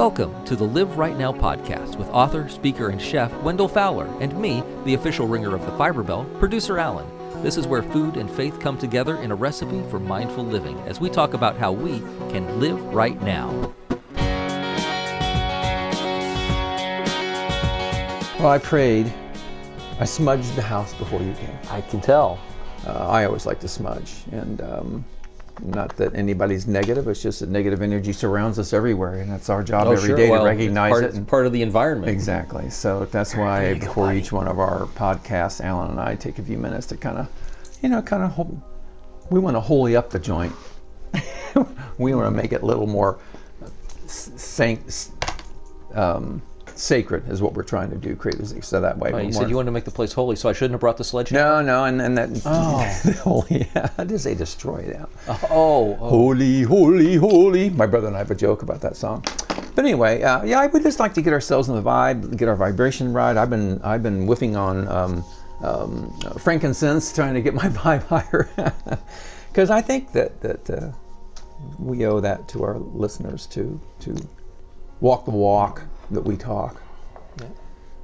Welcome to the Live Right Now podcast with author, speaker, and chef Wendell Fowler, and me, the official ringer of the Fiber Bell, producer Alan. This is where food and faith come together in a recipe for mindful living as we talk about how we can live right now. Well, I prayed. I smudged the house before you came. I can tell. Uh, I always like to smudge, and um, not that anybody's negative. It's just that negative energy surrounds us everywhere, and that's our job Oh, every sure. day Well, to it's recognize part, it. it's and- part of the environment. exactly. So that's why before each one of our podcasts, Alan and I take a few minutes to kind of, you know, kind of, we want to holy up the joint. we want to make it a little more s- sanct, um, sacred, is what we're trying to do. Create this so that way. Oh, you more- said you wanted to make the place holy, so I shouldn't have brought the sledgehammer. No, no, and, and that. Oh. holy, I did say destroy that. Oh, oh. Holy, holy, holy. My brother and I have a joke about that song. But anyway, uh, yeah, I would just like to get ourselves in the vibe, get our vibration right. I've been, I've been whiffing on um, um, uh, frankincense, trying to get my vibe higher, because I think that that uh, we owe that to our listeners to to walk the walk that we talk.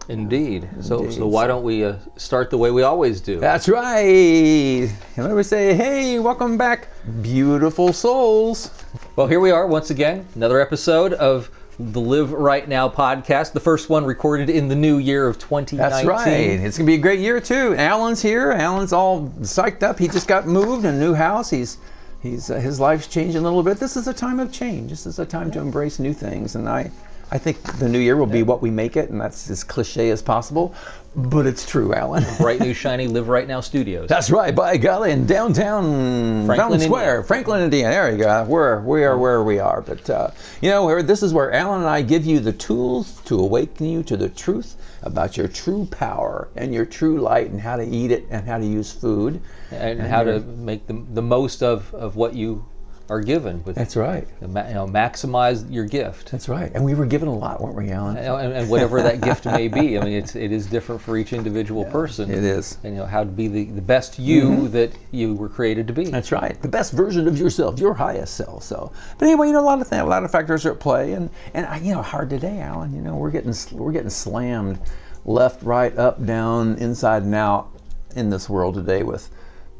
Indeed. So, Indeed. so why don't we uh, start the way we always do? That's right. And let me say, hey, welcome back, beautiful souls. Well, here we are once again, another episode of the Live Right Now podcast, the first one recorded in the new year of 2019. That's right. It's gonna be a great year too. Alan's here. Alan's all psyched up. He just got moved in a new house. He's he's uh, his life's changing a little bit. This is a time of change. This is a time to embrace new things. And I I think the new year will be what we make it, and that's as cliche as possible. But it's true, Alan. Bright new shiny Live Right Now studios. That's right, by golly, in downtown Franklin, Square, Indiana. Franklin, Indiana. There you go. We're, we are where we are. But, uh, you know, where, this is where Alan and I give you the tools to awaken you to the truth about your true power and your true light and how to eat it and how to use food. and how to make the, the most of, of what you are given with That's right. you know, maximize your gift That's right. And we were given a lot, weren't we, Alan? and, and whatever that gift may be i mean it's it is different for each individual person It is. and you know how to be the, the best you mm-hmm. that you were created to be That's right. The best version of yourself, your highest self. So, but anyway, you know, a lot of things, a lot of factors are at play, and and I- you know, hard today, Alan. You know, we're getting we're getting slammed, left, right, up, down, inside and out, in this world today with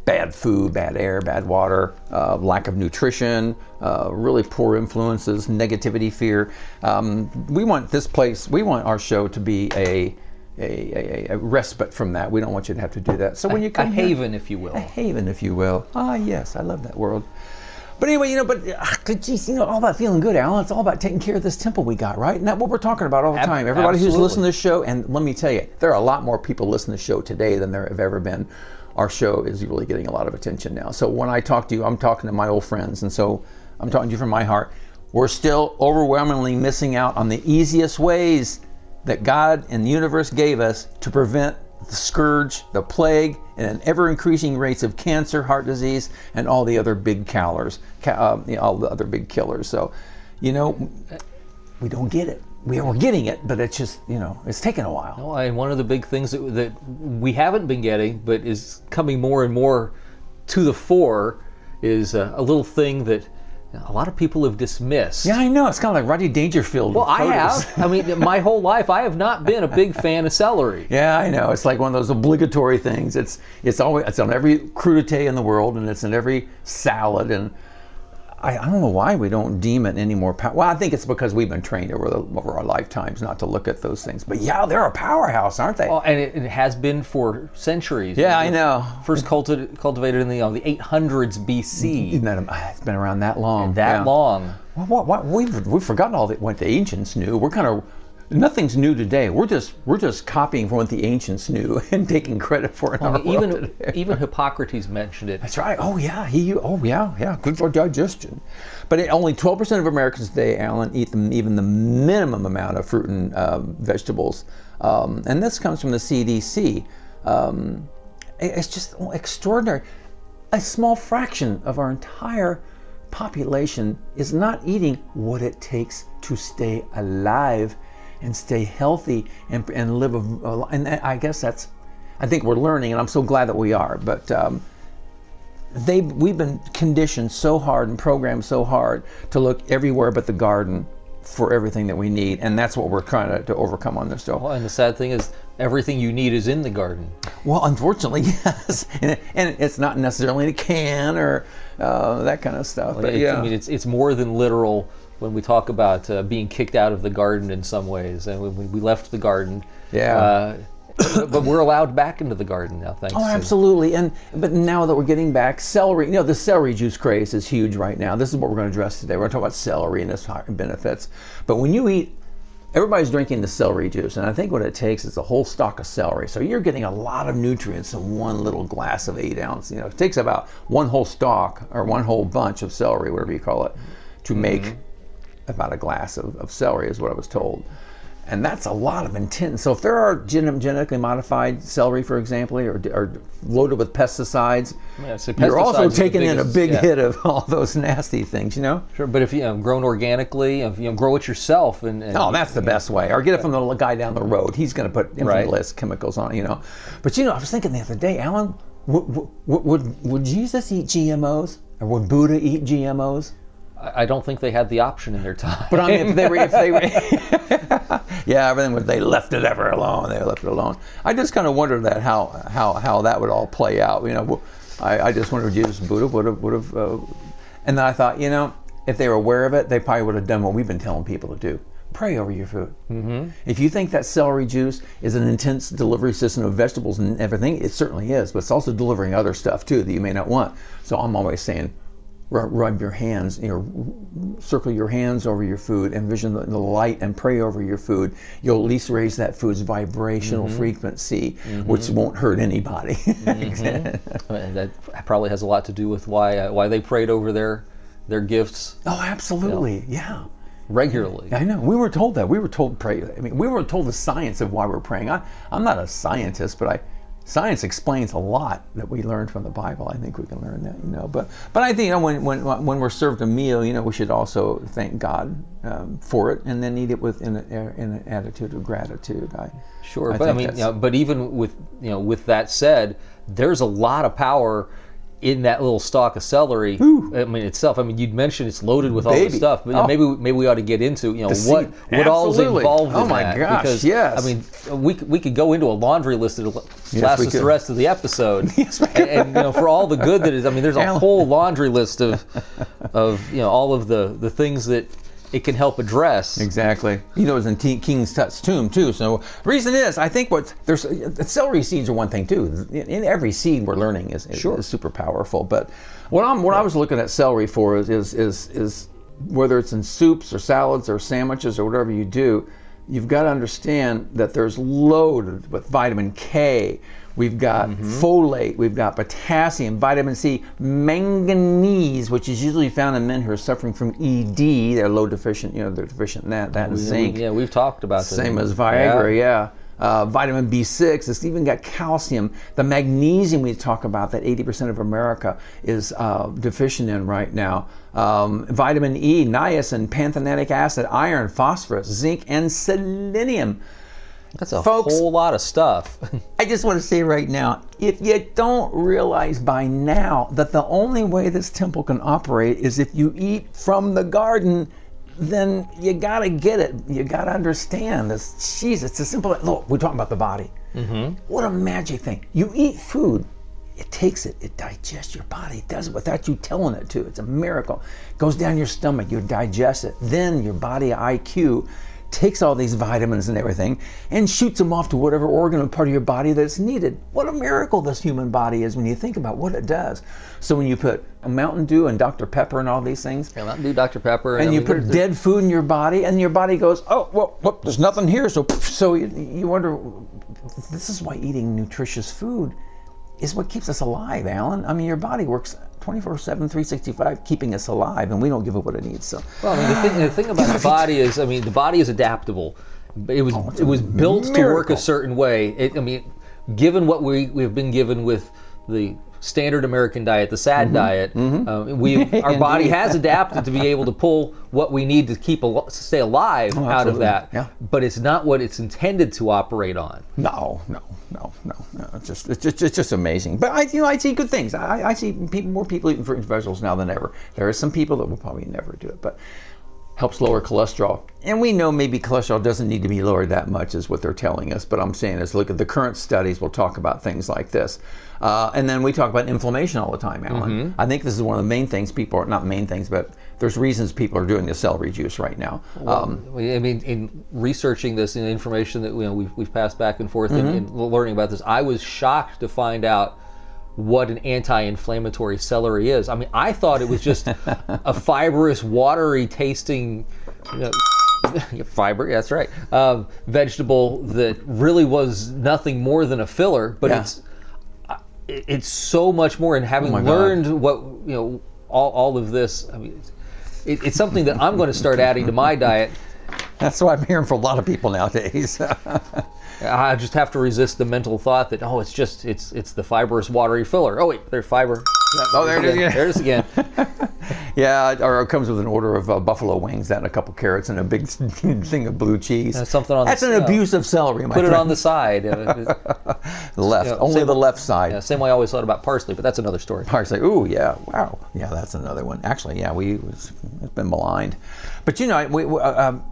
bad food, bad air, bad water, uh, lack of nutrition, uh, really poor influences, negativity, fear. Um, we want this place, we want our show to be a a, a, a respite from that. We don't want you to have to do that. So when you a come here- haven if you will a haven, if you will. Ah, yes, I love that world. But anyway, you know, but uh, geez, you know, all about feeling good, Alan. It's all about taking care of this temple we got, right? Isn't that what we're talking about all the time? Everybody who's absolutely. listening to this show, and let me tell you, there are a lot more people listening to the show today than there have ever been. Our show is really getting a lot of attention now. So when I talk to you, I'm talking to my old friends, and so I'm talking to you from my heart. We're still overwhelmingly missing out on the easiest ways that God and the universe gave us to prevent the scourge, the plague, and ever increasing rates of cancer, heart disease, and all the other big killers, uh, all the other big killers. So, you know, we don't get it. We are getting it, but it's just, you know, it's taken a while. Well, and one of the big things that, that we haven't been getting, but is coming more and more to the fore, is uh, a little thing that a lot of people have dismissed. Yeah, I know. It's kind of like Rodney Dangerfield. Well, I have. I mean, my whole life, I have not been a big fan of celery. Yeah, I know. It's like one of those obligatory things. It's it's always it's on every crudité in the world, and it's in every salad. And I, I don't know why we don't deem it any more. Pow- well, I think it's because we've been trained over the, over our lifetimes not to look at those things. But yeah, they're a powerhouse, aren't they? Oh, and it, it has been for centuries. yeah, I know. First culti- cultivated in the, know, the 800s BC. A- it's been around that long. That yeah. long. Well, what, what, we've, we've forgotten all that what the ancients knew. We're kind of nothing's new today. We're just we're just copying from what the ancients knew and taking credit for it. world Even even Hippocrates mentioned it. That's right. Oh yeah, he. Oh yeah, yeah. Good for digestion. But it, only 12% of Americans today, Alan, eat them, even the minimum amount of fruit and um, vegetables. Um, and this comes from the CDC. Um, it- it's just extraordinary. A small fraction of our entire population is not eating what it takes to stay alive and stay healthy and, and live a, a and I guess that's I think we're learning and I'm so glad that we are but um, they we've been conditioned so hard and programmed so hard to look everywhere but the garden for everything that we need, and that's what we're trying to, to overcome on this show. Well, and the sad thing is, everything you need is in the garden. Well, unfortunately, yes, and, and it's not necessarily in a can or uh, that kind of stuff. But It- yeah, I mean, it's it's more than literal when we talk about uh, being kicked out of the garden in some ways, and when we- we left the garden. Yeah. Uh, but we're allowed back into the garden now, thanks. Oh, absolutely. And but now that we're getting back, celery. You know, the celery juice craze is huge right now. This is what we're going to address today. We're going to talk about celery and its benefits. But when you eat, everybody's drinking the celery juice, and I think what it takes is a whole stalk of celery. So you're getting a lot of nutrients in one little glass of eight ounce. You know, it takes about one whole stalk or one whole bunch of celery, whatever you call it, to make about a glass of, of celery, is what I was told. And that's a lot of intent. So if there are gen- genetically modified celery, for example, or, or loaded with pesticides, Yeah, so you're also pesticides is the taking in a big yeah. hit of all those nasty things, you know? Sure, but if you know, grown organically, if you know, grow it yourself, and, and Oh, that's the best way. Or get it from the guy down the road. He's going to put Right. infinite chemicals on it, you know. But you know, I was thinking the other day, Alan, would, would, would, would Jesus eat GMOs? Or would Buddha eat GMOs? I don't think they had the option in their time. But I mean, if they were, if they were, yeah, everything was they left it ever alone. They left it alone. I just kind of wondered that how how how that would all play out. You know, I, I just wondered if Jesus Buddha would have would have, uh, and then I thought, you know, if they were aware of it, they probably would have done what we've been telling people to do. Pray over your food. Mm-hmm. If you think that celery juice is an intense delivery system of vegetables and everything, it certainly is. But it's also delivering other stuff too that you may not want. So I'm always saying, rub, rub your hands, you know, circle your hands over your food, envision the, the light, and pray over your food. You'll at least raise that food's vibrational mm-hmm. frequency, mm-hmm. which won't hurt anybody. Mm-hmm. And uh, that probably has a lot to do with why uh, why they prayed over their their gifts oh, absolutely, yeah. regularly. I know. We were told that. We were told pray. I mean, we were told the science of why we're praying. I, I'm not a scientist, but I science explains a lot that we learned from the Bible. I think we can learn that, you know. But but I think you know when when when we're served a meal, you know, we should also thank God um, for it, and then eat it with in, a, in an attitude of gratitude. I Sure, I but I mean, you know, but even with you know, with that said, there's a lot of power in that little stalk of celery. I mean, itself. I mean, you'd mentioned it's loaded with all Baby. this stuff, but Oh. maybe maybe we ought to get into you know The what seed. what all is involved Oh in my that. gosh, because, yes. I mean, we we could go into a laundry list that lasts us the rest of the episode. Yes, and, and, you know, for all the good that is, I mean, there's a whole laundry list of of you know all of the the things that it can help address. Exactly. You know, it was in T- King's Tut's tomb too. So reason is, I think what there's celery seeds are one thing too. In, in every seed we're learning is, is, Sure. is super powerful. But what I'm what I was looking at celery for is is is, is whether it's in soups or salads or sandwiches or whatever you do, you've got to understand that there's loaded with vitamin K. We've got folate, we've got potassium, vitamin C, manganese, which is usually found in men who are suffering from ED. They're low deficient, you know, they're deficient in that, that and zinc. Yeah, we've talked about that. Same as Viagra, yeah. Uh, vitamin B6, it's even got calcium. The magnesium we talk about that 80% of America is uh, deficient in right now. Um, vitamin E, niacin, pantothenic acid, iron, phosphorus, zinc, and selenium. That's a Folks- whole lot of stuff. I just want to say right now, if you don't realize by now that the only way this temple can operate is if you eat from the garden, then you got to get it. You got to understand this. Jeez, it's a simple. Look, we're talking about the body. Mm-hmm. What a magic thing. You eat food, it takes it, it digests your body. It does it without you telling it to. It's a miracle. It goes down your stomach, you digest it. Then your body IQ takes all these vitamins and everything and shoots them off to whatever organ or part of your body that's needed. What a miracle this human body is when you think about what it does. So when you put a Mountain Dew and Dr. Pepper and all these things, Yeah, Mountain Dew, Dr. Pepper, and I you put dead food in your body, and your body goes, "Oh, well, whoop, there's nothing here." So, so you, you wonder. This is why eating nutritious food is what keeps us alive, Alan. I mean, your body works 24/7, 365, keeping us alive, and we don't give it what it needs. So, Well, I mean, the thing, the thing about the body is, I mean, the body is adaptable. It was oh, it was built to work Oh, a certain way. It, I mean, given what we we've been given with the standard American diet, the Mm-hmm. SAD diet, um, we our body has adapted to be able to pull what we need to keep al- stay alive out of Oh, that. Yeah. But it's not what it's intended to operate on. no, no, no, no, no. It's just, it's just, it's just amazing. But I, you know, I see good things. I, I see people, more people eating fruit and vegetables now than ever. There are some people that will probably never do it, but helps lower cholesterol. And we know maybe cholesterol doesn't need to be lowered that much, is what they're telling us. But I'm saying is look at the current studies. We'll talk about things like this, uh, and then we talk about inflammation all the time, Alan. I think this is one of the main things people are not main things, but there's reasons people are doing the celery juice right now. Um, I mean, in researching this and information that you know we've, we've passed back and forth and, and learning about this, I was shocked to find out what an anti-inflammatory celery is. I mean, I thought it was just a fibrous, watery tasting. You know, fiber, that's right. Um, vegetable that really was nothing more than a filler, but Yeah. it's uh, it- it's so much more. And having God. learned what you know, all, all of this, I mean, it's, it, it's something that I'm going to start adding to my diet. that's what I'm hearing from a lot of people nowadays. I just have to resist the mental thought that oh, it's just it's it's the fibrous, watery filler. Oh wait, there's fiber. oh, there it is. Again, Yeah. There it is again. Yeah, or it comes with an order of uh, buffalo wings, and a couple carrots and a big thing of blue cheese. That's something on the That's an uh, abuse of celery, my Put it on the side. The left, yeah, only same- the left side. yeah, same way I always thought about parsley, but that's another story. Parsley. Ooh, yeah, wow, yeah, that's another one. Actually, yeah, we it's, it's been maligned, but you know, we we, uh, um,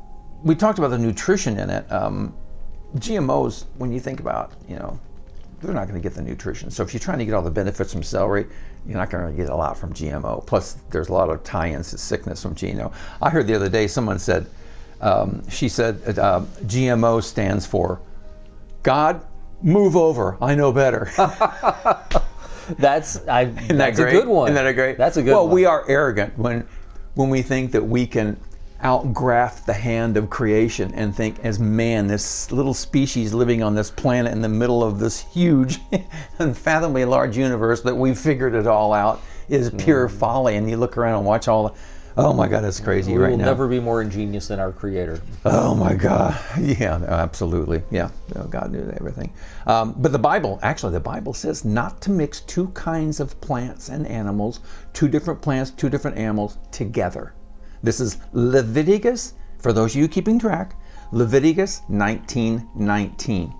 we talked about the nutrition in it. Um, GMOs, when you think about, you know, they're not going to get the nutrition. So if you're trying to get all the benefits from celery, you're not going to get a lot from GMO. Plus, there's a lot of tie-ins to sickness from GMO. I heard the other day someone said, um, she said, uh, GMO stands for God, move over. I know better. That's I. Isn't that that's great? a good one. Isn't that a great? That's a good well, one. we are arrogant when when we think that we can outgraft the hand of creation and think as man, this little species living on this planet in the middle of this huge, unfathomably large universe that we've figured it all out is pure folly. And you look around and watch all the Oh my God, it's crazy we right now. We will never be more ingenious than our Creator. Oh my God. Yeah, no, absolutely. Yeah, no, God knew everything. Um, but the Bible, actually, the Bible says not to mix two kinds of plants and animals, two different plants, two different animals together. This is Leviticus, for those of you keeping track, Leviticus 19:19.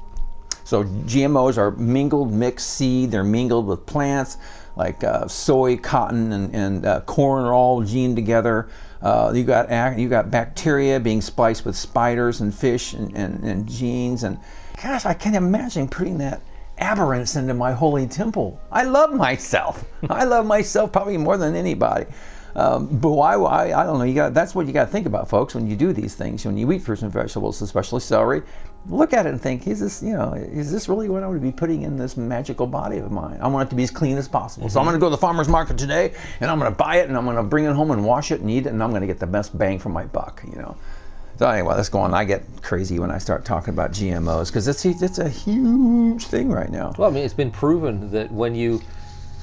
So GMOs are mingled, mixed seed. They're mingled with plants like uh, soy, cotton, and, and uh, corn are all gened together. Uh, you got you got bacteria being spliced with spiders and fish and, and, and genes. And gosh, I can't imagine putting that aberrance into my holy temple. I love myself. I love myself probably more than anybody. Um, but why? why I don't know. You got that's what you got to think about, folks, when you do these things. When you eat fruits and vegetables, especially celery, look at it and think: Is this, you know, is this really what I would be putting in this magical body of mine? I want it to be as clean as possible. So I'm going to go to the farmer's market today, and I'm going to buy it, and I'm going to bring it home and wash it and eat it, and I'm going to get the best bang for my buck. You know. So anyway, let's go on. I get crazy when I start talking about GMOs because it's it's a huge thing right now. Well, I mean, it's been proven that when you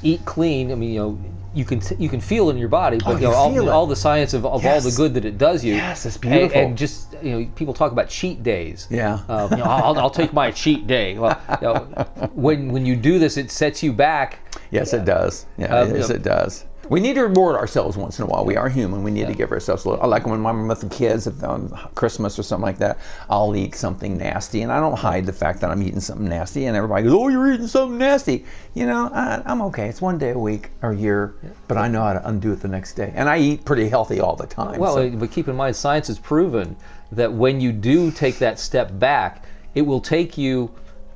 eat clean, I mean, you know, you can you can feel it in your body, but Oh, you know, you all, it. all the science of, of all the good that it does you. Yes, it's beautiful. And, just you know, people talk about cheat days. Yeah. Uh, you know, I'll, I'll take my cheat day. Well, you know, when when you do this, it sets you back. Yes, it does. Yeah, Um, yes, it does. We need to reward ourselves once in a while. We are human. We need to give ourselves a little. I like when I'm with the kids if on Christmas or something like that. I'll eat something nasty, and I don't hide the fact that I'm eating something nasty. And everybody goes, "Oh, you're eating something nasty." You know, I, I'm okay. It's one day a week or a year, but I know how to undo it the next day. And I eat pretty healthy all the time. Well, so- uh, but keep in mind, science has proven that when you do take that step back, it will take you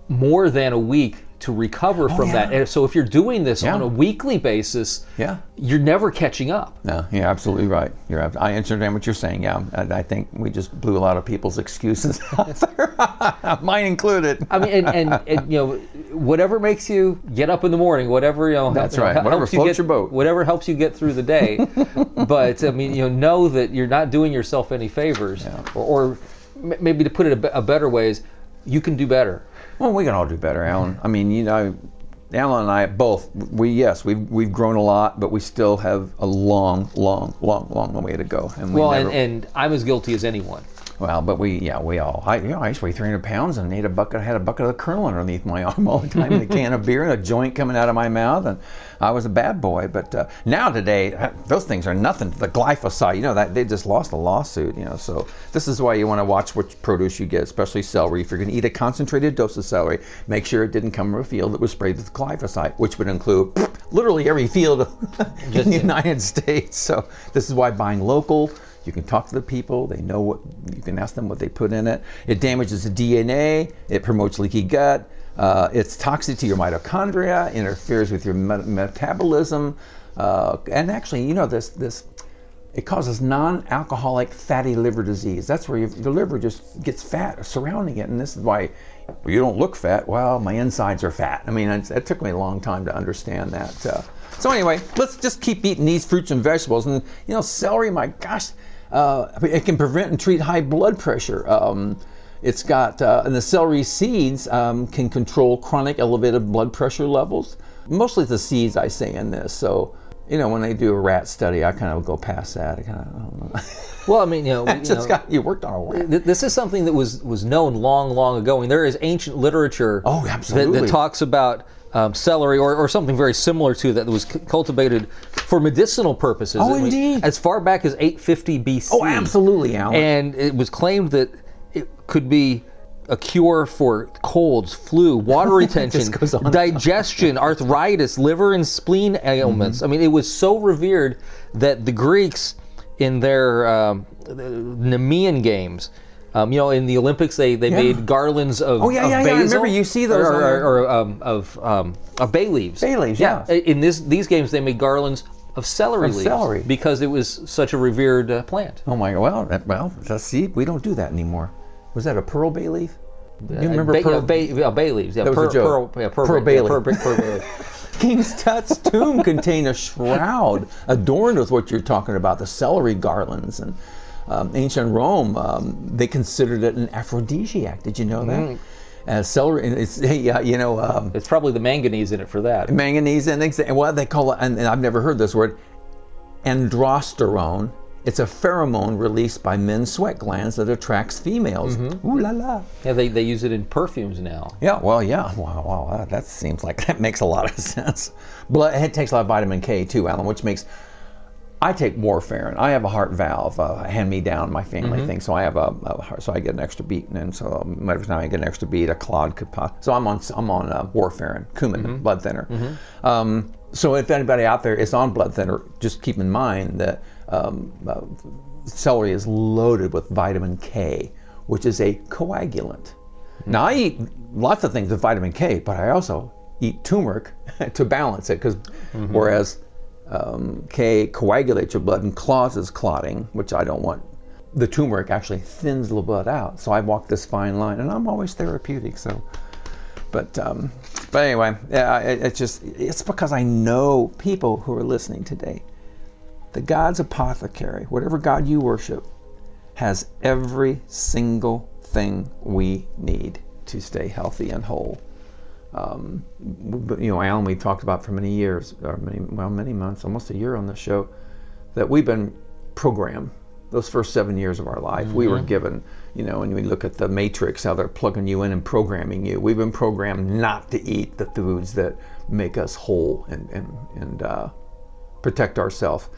more than a week to recover oh, from that. Oh, yeah. And so if you're doing this Yeah. on a weekly basis, Yeah. you're never catching up. No, you're absolutely right. You're. I understand what you're saying. Yeah, I, I think we just blew a lot of people's excuses out there, mine included. I mean, and, and, and you know, whatever makes you get up in the morning, whatever you know, That's right. Whatever helps you floats get, your boat. whatever helps you get through the day. but I mean, you know, know that you're not doing yourself any favors, or, or maybe to put it a, a better way is, you can do better. Well, we can all do better, Alan. I mean, you know, Alan and I both. We yes, we've we've grown a lot, but we still have a long, long, long, long way to go. And we Well, never, and, and I'm as guilty as anyone. Well, but we yeah, we all. I you know, I used to weigh 300 pounds and ate a bucket. I had a bucket of the Colonel underneath my arm all the time, and a can of beer and a joint coming out of my mouth, and I was a bad boy. But uh, now today, uh, those things are nothing. To the glyphosate, you know, that they just lost a lawsuit. You know, so this is why you want to watch which produce you get, especially celery. If you're going to eat a concentrated dose of celery, make sure it didn't come from a field that was sprayed with glyphosate, which would include literally every field in the United States. So this is why buying local You can talk to the people. They know what you can ask them what they put in it. It damages the DNA. It promotes leaky gut. Uh, it's toxic to your mitochondria. Interferes with your me- metabolism. Uh, and actually, you know this this it causes non-alcoholic fatty liver disease. That's where your, your liver just gets fat surrounding it, and this is why you don't look fat. Well, my insides are fat. I mean, it, it took me a long time to understand that. Uh, so anyway, let's just keep eating these fruits and vegetables. And you know, celery, my gosh, uh, it can prevent and treat high blood pressure. Um, it's got, uh, and the celery seeds um, can control chronic elevated blood pressure levels. Mostly the seeds I say in this. So, you know, when they do a rat study, I kind of go past that. I kind of, I don't know. Well, I mean, you know, you, know, got, you worked on a rat. th- this is something that was was known long, long ago. I mean, there is ancient literature Oh, that, absolutely. that talks about um, celery or, or something very similar to that that was c- cultivated for medicinal purposes. Oh, indeed. As far back as 850 BC. Oh, absolutely, Alan. And it was claimed that it could be a cure for colds, flu, water retention, goes on and digestion, arthritis, liver and spleen ailments. Mm-hmm. I mean, it was so revered that the Greeks, in their um, Nemean games, um, you know, in the Olympics, they, they made garlands of, Oh, yeah, of yeah, yeah. I remember you see those or, or, or, um, of um, of bay leaves. Bay leaves, yeah. In this these games, they made garlands of celery leaves celery. because it was such a revered uh, plant. Oh my! Well, that, well, see, we don't do that anymore. Was that a pearl bay leaf? You remember bay, pearl? yeah, bay, yeah, bay leaves. Yeah, That was a pearl, joke. Pearl, yeah, pearl, Pearl bay, bay yeah, leaf. pearl, bay- pearl bay leaf. King Tut's tomb contained a shroud adorned with what you're talking about, the celery garlands. And um, ancient Rome, um, they considered it an aphrodisiac. Did you know that? Mm. As celery, it's yeah, you know, um, It's probably the manganese in it for that. manganese and things. And what they call it, and, and I've never heard this word, androsterone. It's a pheromone released by men's sweat glands that attracts females. Mm-hmm. Ooh la la. Yeah, they, they use it in perfumes now. Yeah, well, yeah. Wow, wow, that, that seems like that makes a lot of sense. Blood, it takes a lot of vitamin K too, Alan, which makes. I take warfarin. I have a heart valve, uh, hand me down, my family thing. So I have a, a heart, so I get an extra beat, and so every time I get an extra beat, a clot could pop. So I'm on I'm on uh, warfarin, Coumadin, blood thinner. Um, so if anybody out there is on blood thinner, just keep in mind that um, uh, celery is loaded with vitamin K, which is a coagulant. Now I eat lots of things with vitamin K, but I also eat turmeric to balance it because whereas um, K coagulates your blood and causes clotting, which I don't want. The turmeric actually thins the blood out, so I walk this fine line, and I'm always therapeutic. So, but um, but anyway, yeah, it, it's just it's because I know people who are listening today. The God's apothecary, whatever God you worship, has every single thing we need to stay healthy and whole. Um, you know, Alan, we've talked about for many years, or many, well, many months, almost a year on the show, that we've been programmed. Those first seven years of our life, we were given, you know, and we look at the matrix, how they're plugging you in and programming you. We've been programmed not to eat the foods that make us whole and and and uh, protect ourselves.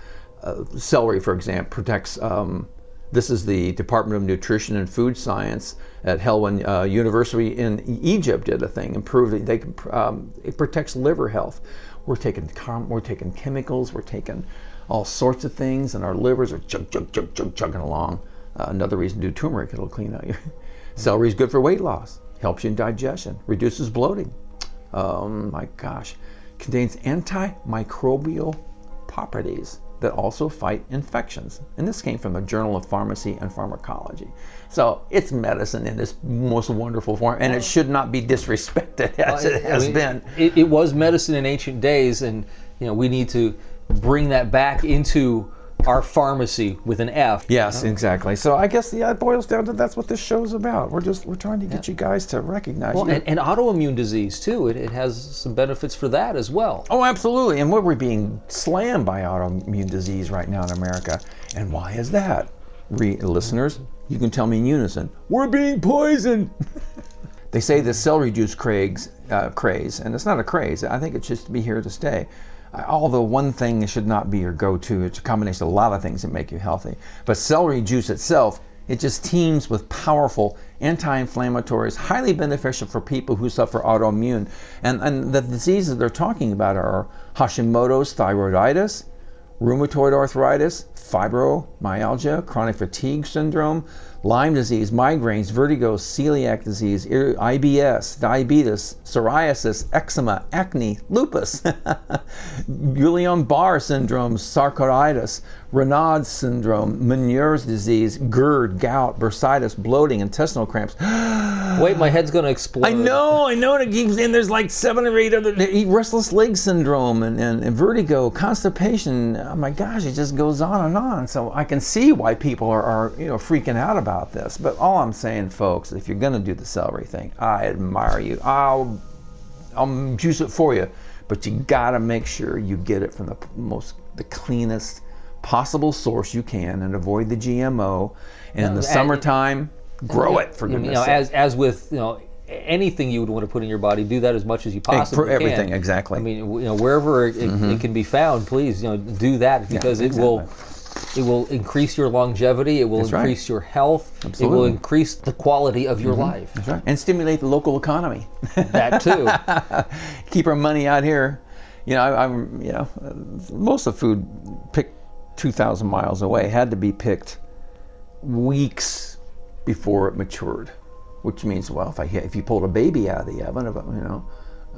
Uh, celery, for example, protects. Um, this is the Department of Nutrition and Food Science at Helwan uh, University in Egypt did a thing, improved. They um, it protects liver health. We're taking com- we're taking chemicals, we're taking all sorts of things, and our livers are chug chug chug chug chugging along. Uh, another reason to do turmeric, it'll clean out your. Celery is good for weight loss, helps you in digestion, reduces bloating. Um, my gosh, contains antimicrobial properties that also fight infections. And this came from the Journal of Pharmacy and Pharmacology. So it's medicine in this most wonderful form, and it should not be disrespected as it I has mean, been. It, it was medicine in ancient days, and you know we need to bring that back into our pharmacy with an F. Yes, exactly. So I guess yeah, it boils down to that's what this show's about. We're just we're trying to get you guys to recognize. Well, and, and autoimmune disease too. It, it has some benefits for that as well. Oh, absolutely. And what we're being slammed by autoimmune disease right now in America. And why is that? Re- listeners, you can tell me in unison. We're being poisoned. they say the celery juice craze, uh, craze, and it's not a craze. I think it's just to be here to stay. Although one thing should not be your go-to, it's a combination of a lot of things that make you healthy. But celery juice itself, it just teems with powerful anti-inflammatories, highly beneficial for people who suffer autoimmune. And, and the diseases they're talking about are Hashimoto's thyroiditis, rheumatoid arthritis, fibromyalgia, chronic fatigue syndrome, Lyme disease, migraines, vertigo, celiac disease, IBS, diabetes, psoriasis, eczema, acne, lupus, Guillain-Barré syndrome, sarcoiditis, Raynaud syndrome, Meniere's disease, GERD, gout, bursitis, bloating, intestinal cramps. Wait, my head's going to explode. I know, I know. And, it keeps, and there's like seven or eight other restless leg syndrome and, and, and, vertigo, constipation. Oh my gosh, it just goes on and on. So I can see why people are, are you know freaking out about this. But all I'm saying, folks, if you're going to do the celery thing, I admire you. I'll I'll juice it for you, but you got to make sure you get it from the most the cleanest possible source you can and avoid the GMO. And in the summertime grow it for goodness you know, sake. as as with you know anything you would want to put in your body, do that as much as you possibly for everything can. exactly. I mean, you know, wherever it, mm-hmm. it, can be found, please, you know, do that because yeah, exactly. it will it will increase your longevity. It will That's increase right. your health. Absolutely. It will increase the quality of your mm-hmm. life. That's right. And stimulate the local economy. that too. Keep our money out here. You know, I, am you know, most of the food picked 2,000 miles away had to be picked weeks before it matured, which means, well, if I if you pulled a baby out of the oven, of a, you know,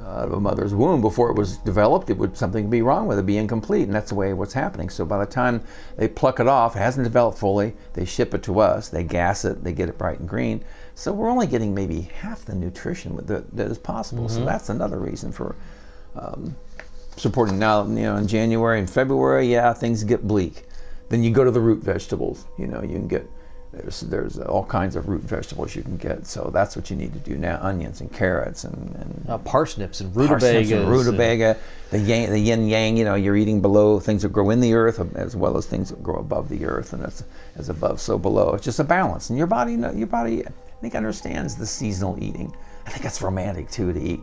out of a mother's womb before it was developed, it would something be wrong with it, be incomplete, and that's the way what's happening. So by the time they pluck it off, it hasn't developed fully. They ship it to us, they gas it, they get it bright and green. So we're only getting maybe half the nutrition that, that is possible. Mm-hmm. So that's another reason for um, supporting. Now, you know, in January and February, yeah, things get bleak. Then you go to the root vegetables. You know, you can get there's there's all kinds of root vegetables you can get. So that's what you need to do now: onions and carrots and, and uh, parsnips and rutabagas. and rutabaga, the yang, the yin yang. You know, you're eating below things that grow in the earth as well as things that grow above the earth, and that's as above so below. It's just a balance, and your body, your body, I think understands the seasonal eating. I think that's romantic too to eat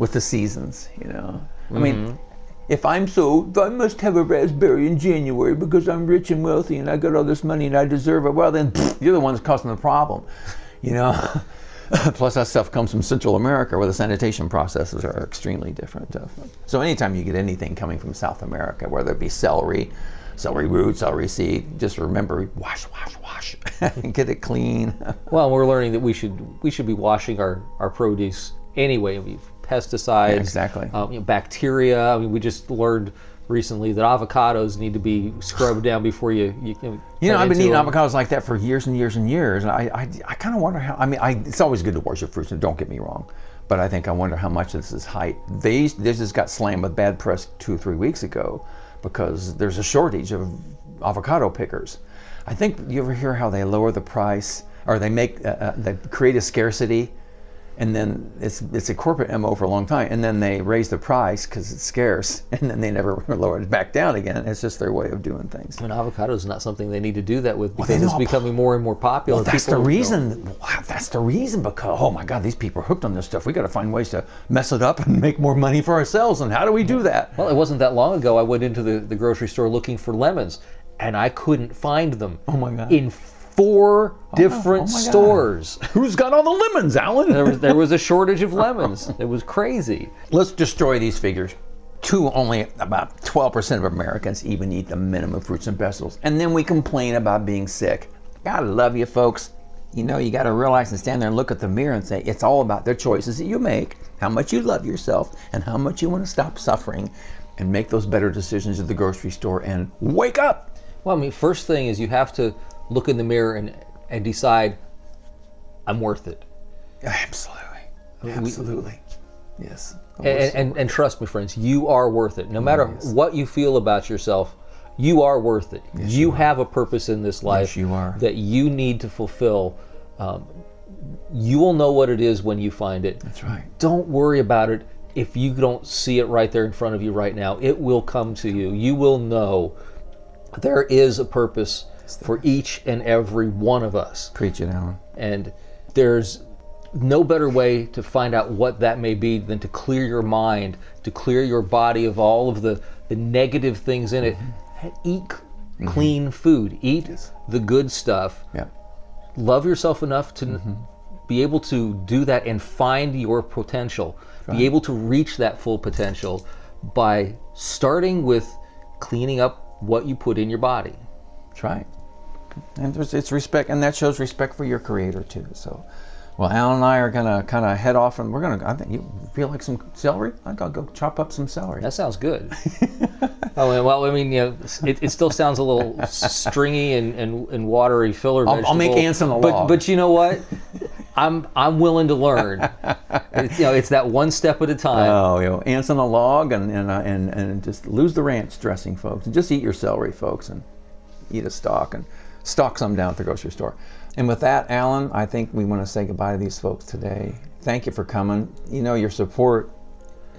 with the seasons. You know, mm-hmm. I mean mm-hmm if I'm so, I must have a raspberry in January because I'm rich and wealthy and I got all this money and I deserve it, well, then pfft, you're the one that's causing the problem. You know? Plus, that stuff comes from Central America where the sanitation processes are extremely different. So, anytime you get anything coming from South America, whether it be celery, celery root, celery seed, just remember wash, wash, wash, and get it clean. well, we're learning that we should we should be washing our, our produce anyway. We've pesticides, yeah, exactly, um, you know, bacteria. I mean, we just learned recently that avocados need to be scrubbed down before you. You, you, you know, I've been eating them. avocados like that for years and years and years, and I, I, I kind of wonder how. I mean, I, it's always good to wash your fruits, and don't get me wrong, but I think I wonder how much this is hype. These this just got slammed with bad press two or three weeks ago because there's a shortage of avocado pickers. I think you ever hear how they lower the price or they make uh, uh, they create a scarcity and then it's it's a corporate mo for a long time. And then they raise the price because it's scarce and then they never lower it back down again. It's just their way of doing things. And avocado is not something they need to do that with because well, it's becoming more and more popular. Well, that's people the reason wow, that's the reason because oh my god these people are hooked on this stuff. We got to find ways to mess it up and make more money for ourselves. And how do we do that? Well it wasn't that long ago i went into the, the grocery store looking for lemons and i couldn't find them oh my god. in four oh, oh different oh stores. Who's got all the lemons, Alan? there, was, there was a shortage of lemons. It was crazy. Let's destroy these figures. Two, only about 12% of Americans even eat the minimum fruits and vegetables. And then we complain about being sick. Gotta love you, folks. You know, you gotta realize and stand there and look at the mirror and say, it's all about the choices that you make, how much you love yourself, and how much you wanna stop suffering, and make those better decisions at the grocery store and wake up. Well, I mean, first thing is you have to look in the mirror and, and decide, I'm worth it. Absolutely. Absolutely. We, yes. And, and, and, trust me, friends, you are worth it. No matter yes. what you feel about yourself, you are worth it. Yes, you, you have a purpose in this life yes, you are. that you need to fulfill. Um, you will know what it is when you find it. That's right. Don't worry about it if you don't see it right there in front of you right now. It will come to you. You will know there is a purpose for each and every one of us. Preach it, Alan. And there's no better way to find out what that may be than to clear your mind, to clear your body of all of the, the negative things in it. Mm-hmm. Eat mm-hmm. clean food, eat yes. the good stuff. Yeah. Love yourself enough to mm-hmm. be able to do that and find your potential, right. be able to reach that full potential by starting with cleaning up what you put in your body. That's right. And it's respect, and that shows respect for your creator too. So, well, Alan and I are gonna kind of head off, and we're gonna. I think you feel like some celery. I gotta go chop up some celery. That sounds good. oh, well, I mean, you know, it, it still sounds a little stringy and, and, and watery filler I'll, I'll make ants on the but, log. But you know what? I'm I'm willing to learn. It's, you know, it's that one step at a time. Oh, you know, ants on a log, and and, uh, and and just lose the ranch dressing, folks, and just eat your celery, folks, and eat a stalk and stock some down at the grocery store. And with that, Alan, I think we want to say goodbye to these folks today. Thank you for coming. You know, your support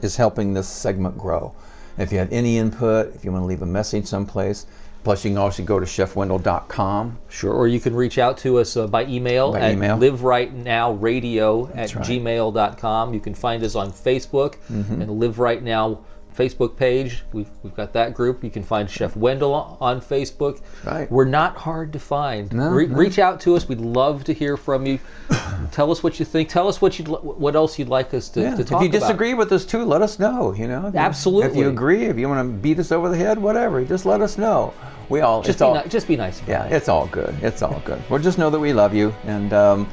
is helping this segment grow. If you have any input, if you want to leave a message someplace, plus you can also go to chefwendell.com. Sure, or you can reach out to us uh, by email By at email. liverightnowradio at right. gmail.com. You can find us on Facebook Mm-hmm. and Live Right Now Facebook page. We've, we've got that group. You can find Chef Wendell on- Facebook. Right. We're not hard to find. No, Re- no. Reach out to us. We'd love to hear from you. Tell us what you think. Tell us what you what else you'd like us to, Yeah. to If talk you about. disagree with us too, let us know. You know, If you- If you agree, if you want to beat us over the head, whatever, just let us know. We all just be, all ni- just be nice. yeah, it's all good. It's all good. Well, just know that we love you, and um,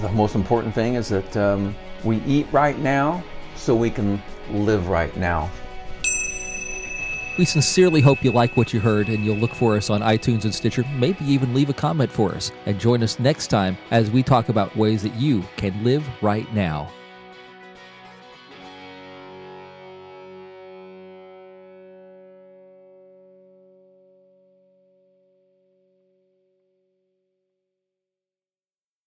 the most important thing is that um, we eat right now so we can live right now. We sincerely hope you like what you heard and you'll look for us on iTunes and Stitcher, maybe even leave a comment for us. And join us next time as we talk about ways that you can live right now.